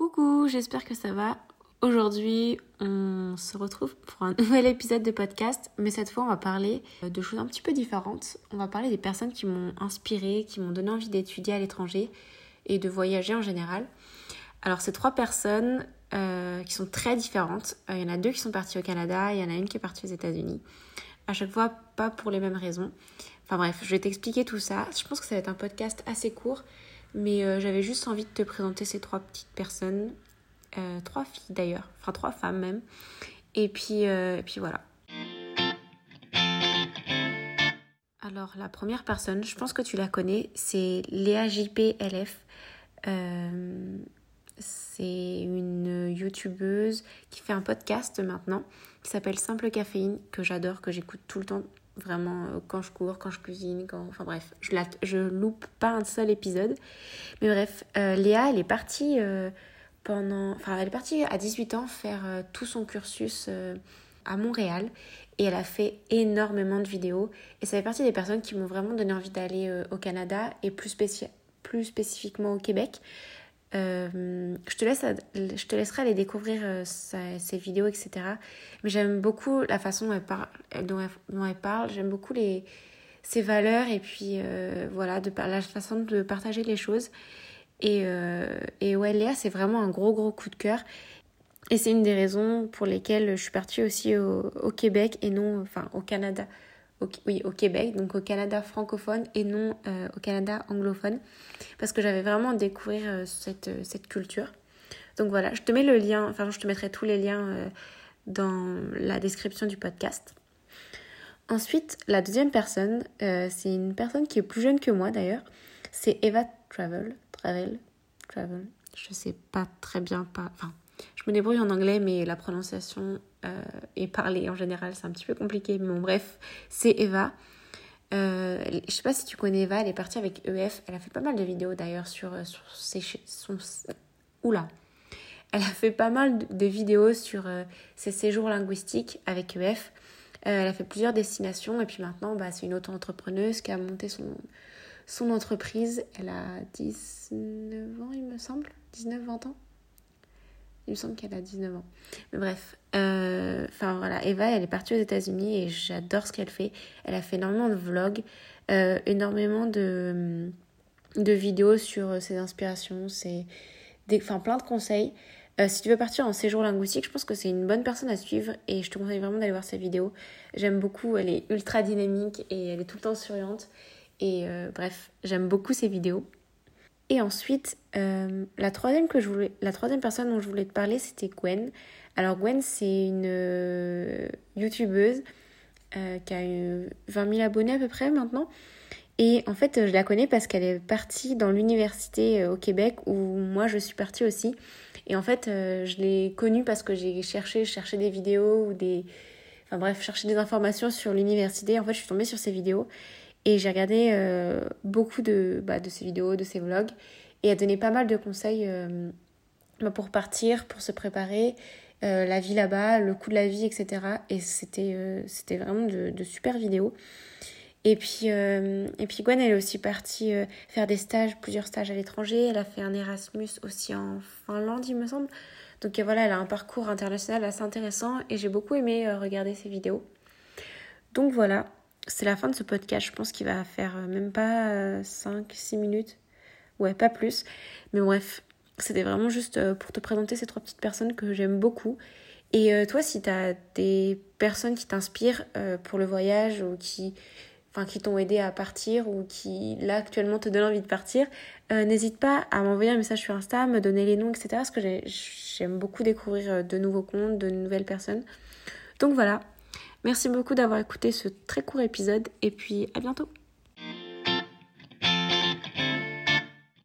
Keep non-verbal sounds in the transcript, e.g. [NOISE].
Coucou, j'espère que ça va. Aujourd'hui, on se retrouve pour un [LAUGHS] nouvel épisode de podcast, mais cette fois, on va parler de choses un petit peu différentes. On va parler des personnes qui m'ont inspiré, qui m'ont donné envie d'étudier à l'étranger et de voyager en général. Alors, ces trois personnes euh, qui sont très différentes. Euh, il y en a deux qui sont parties au Canada, il y en a une qui est partie aux États-Unis. À chaque fois, pas pour les mêmes raisons. Enfin bref, je vais t'expliquer tout ça. Je pense que ça va être un podcast assez court, mais euh, j'avais juste envie de te présenter ces trois petites personnes. trois filles d'ailleurs, enfin trois femmes même. Et puis, et puis voilà. Alors la première personne, je pense que tu la connais, c'est Léa JPLF. Euh, c'est une youtubeuse qui fait un podcast maintenant qui s'appelle Simple Caféine, que j'adore, que j'écoute tout le temps, vraiment euh, quand je cours, quand je cuisine, quand... enfin bref, je, la... je loupe pas un seul épisode. Mais bref, euh, Léa, elle est partie euh, pendant, enfin elle est partie à 18 ans faire tout son cursus à Montréal. Et elle a fait énormément de vidéos. Et ça fait partie des personnes qui m'ont vraiment donné envie d'aller au Canada et plus, plus spécifiquement au Québec euh, je, te laisse, je te laisserai aller découvrir euh, ses vidéos, etc. Mais j'aime beaucoup la façon dont elle parle. J'aime beaucoup ses valeurs et puis euh, voilà, la façon de partager les choses. Et, et ouais, Léa, c'est vraiment un gros, gros coup de cœur. Et c'est une des raisons pour lesquelles je suis partie aussi au, au Québec et non, enfin, au Canada oui, au Québec, donc au Canada francophone et non euh, au Canada anglophone, parce que j'avais vraiment découvrir euh, cette, euh, cette culture. Donc voilà, je te mets le lien, enfin je te mettrai tous les liens dans la description du podcast. Ensuite, la deuxième personne, c'est une personne qui est plus jeune que moi d'ailleurs, c'est Eva Travel, Travel, Travel. Je sais pas très bien, pas, enfin, je me débrouille en anglais, mais la prononciation euh, et parler en général, c'est un petit peu compliqué. Mais bon, bref, c'est Eva. Euh, je sais pas si tu connais Eva, elle est partie avec EF. Elle a fait pas mal de vidéos d'ailleurs sur, euh, sur ses, son. Elle a fait pas mal de vidéos sur euh, ses séjours linguistiques avec EF. elle a fait plusieurs destinations et puis maintenant, bah, c'est une auto-entrepreneuse qui a monté son, son entreprise. Elle a 19 ans, il me semble. 19-20 ans. Il me semble qu'elle a 19 ans. Mais bref, euh, enfin voilà, Eva, elle est partie aux États-Unis et j'adore ce qu'elle fait. Elle a fait énormément de vlogs, euh, énormément de, de vidéos sur ses inspirations, ses, enfin plein de conseils. Euh, si tu veux partir en séjour linguistique, je pense que c'est une bonne personne à suivre et je te conseille vraiment d'aller voir ses vidéos. J'aime beaucoup, elle est ultra dynamique et elle est tout le temps souriante. Et bref, j'aime beaucoup ses vidéos. Et ensuite, euh, la, troisième que je voulais, la troisième personne dont je voulais te parler, c'était Gwen. Alors Gwen, c'est une euh, youtubeuse euh, qui a eu 20 000 abonnés à peu près maintenant. Et en fait, je la connais parce qu'elle est partie dans l'université au Québec où moi je suis partie aussi. Et en fait, je l'ai connue parce que j'ai cherché, cherché des vidéos ou des... Enfin bref, cherché des informations sur l'université. En fait, je suis tombée sur ses vidéos. Et j'ai regardé euh, beaucoup de, bah, de ses vidéos, de ses vlogs. Et elle donnait pas mal de conseils euh, bah, pour partir, pour se préparer, euh, la vie là-bas, le coût de la vie, etc. Et c'était c'était vraiment de, de, super vidéos. Et puis, et puis Gwen, elle est aussi partie faire des stages, plusieurs stages à l'étranger. Elle a fait un Erasmus aussi en Finlande, il me semble. Donc voilà, elle a un parcours international assez intéressant et j'ai beaucoup aimé regarder ses vidéos. Donc voilà, c'est la fin de ce podcast. Je pense qu'il va faire euh, même pas 5-6 euh, minutes. Ouais, pas plus. Mais bref, c'était vraiment juste euh, pour te présenter ces trois petites personnes que j'aime beaucoup. Et toi, si tu as des personnes qui t'inspirent pour le voyage ou qui, t'ont aidé à partir ou qui, là, actuellement, te donnent envie de partir, n'hésite pas à m'envoyer un message sur Insta, me donner les noms, etc. Parce que j'aime beaucoup découvrir de nouveaux comptes, de nouvelles personnes. Donc voilà, Merci beaucoup d'avoir écouté ce très court épisode et puis à bientôt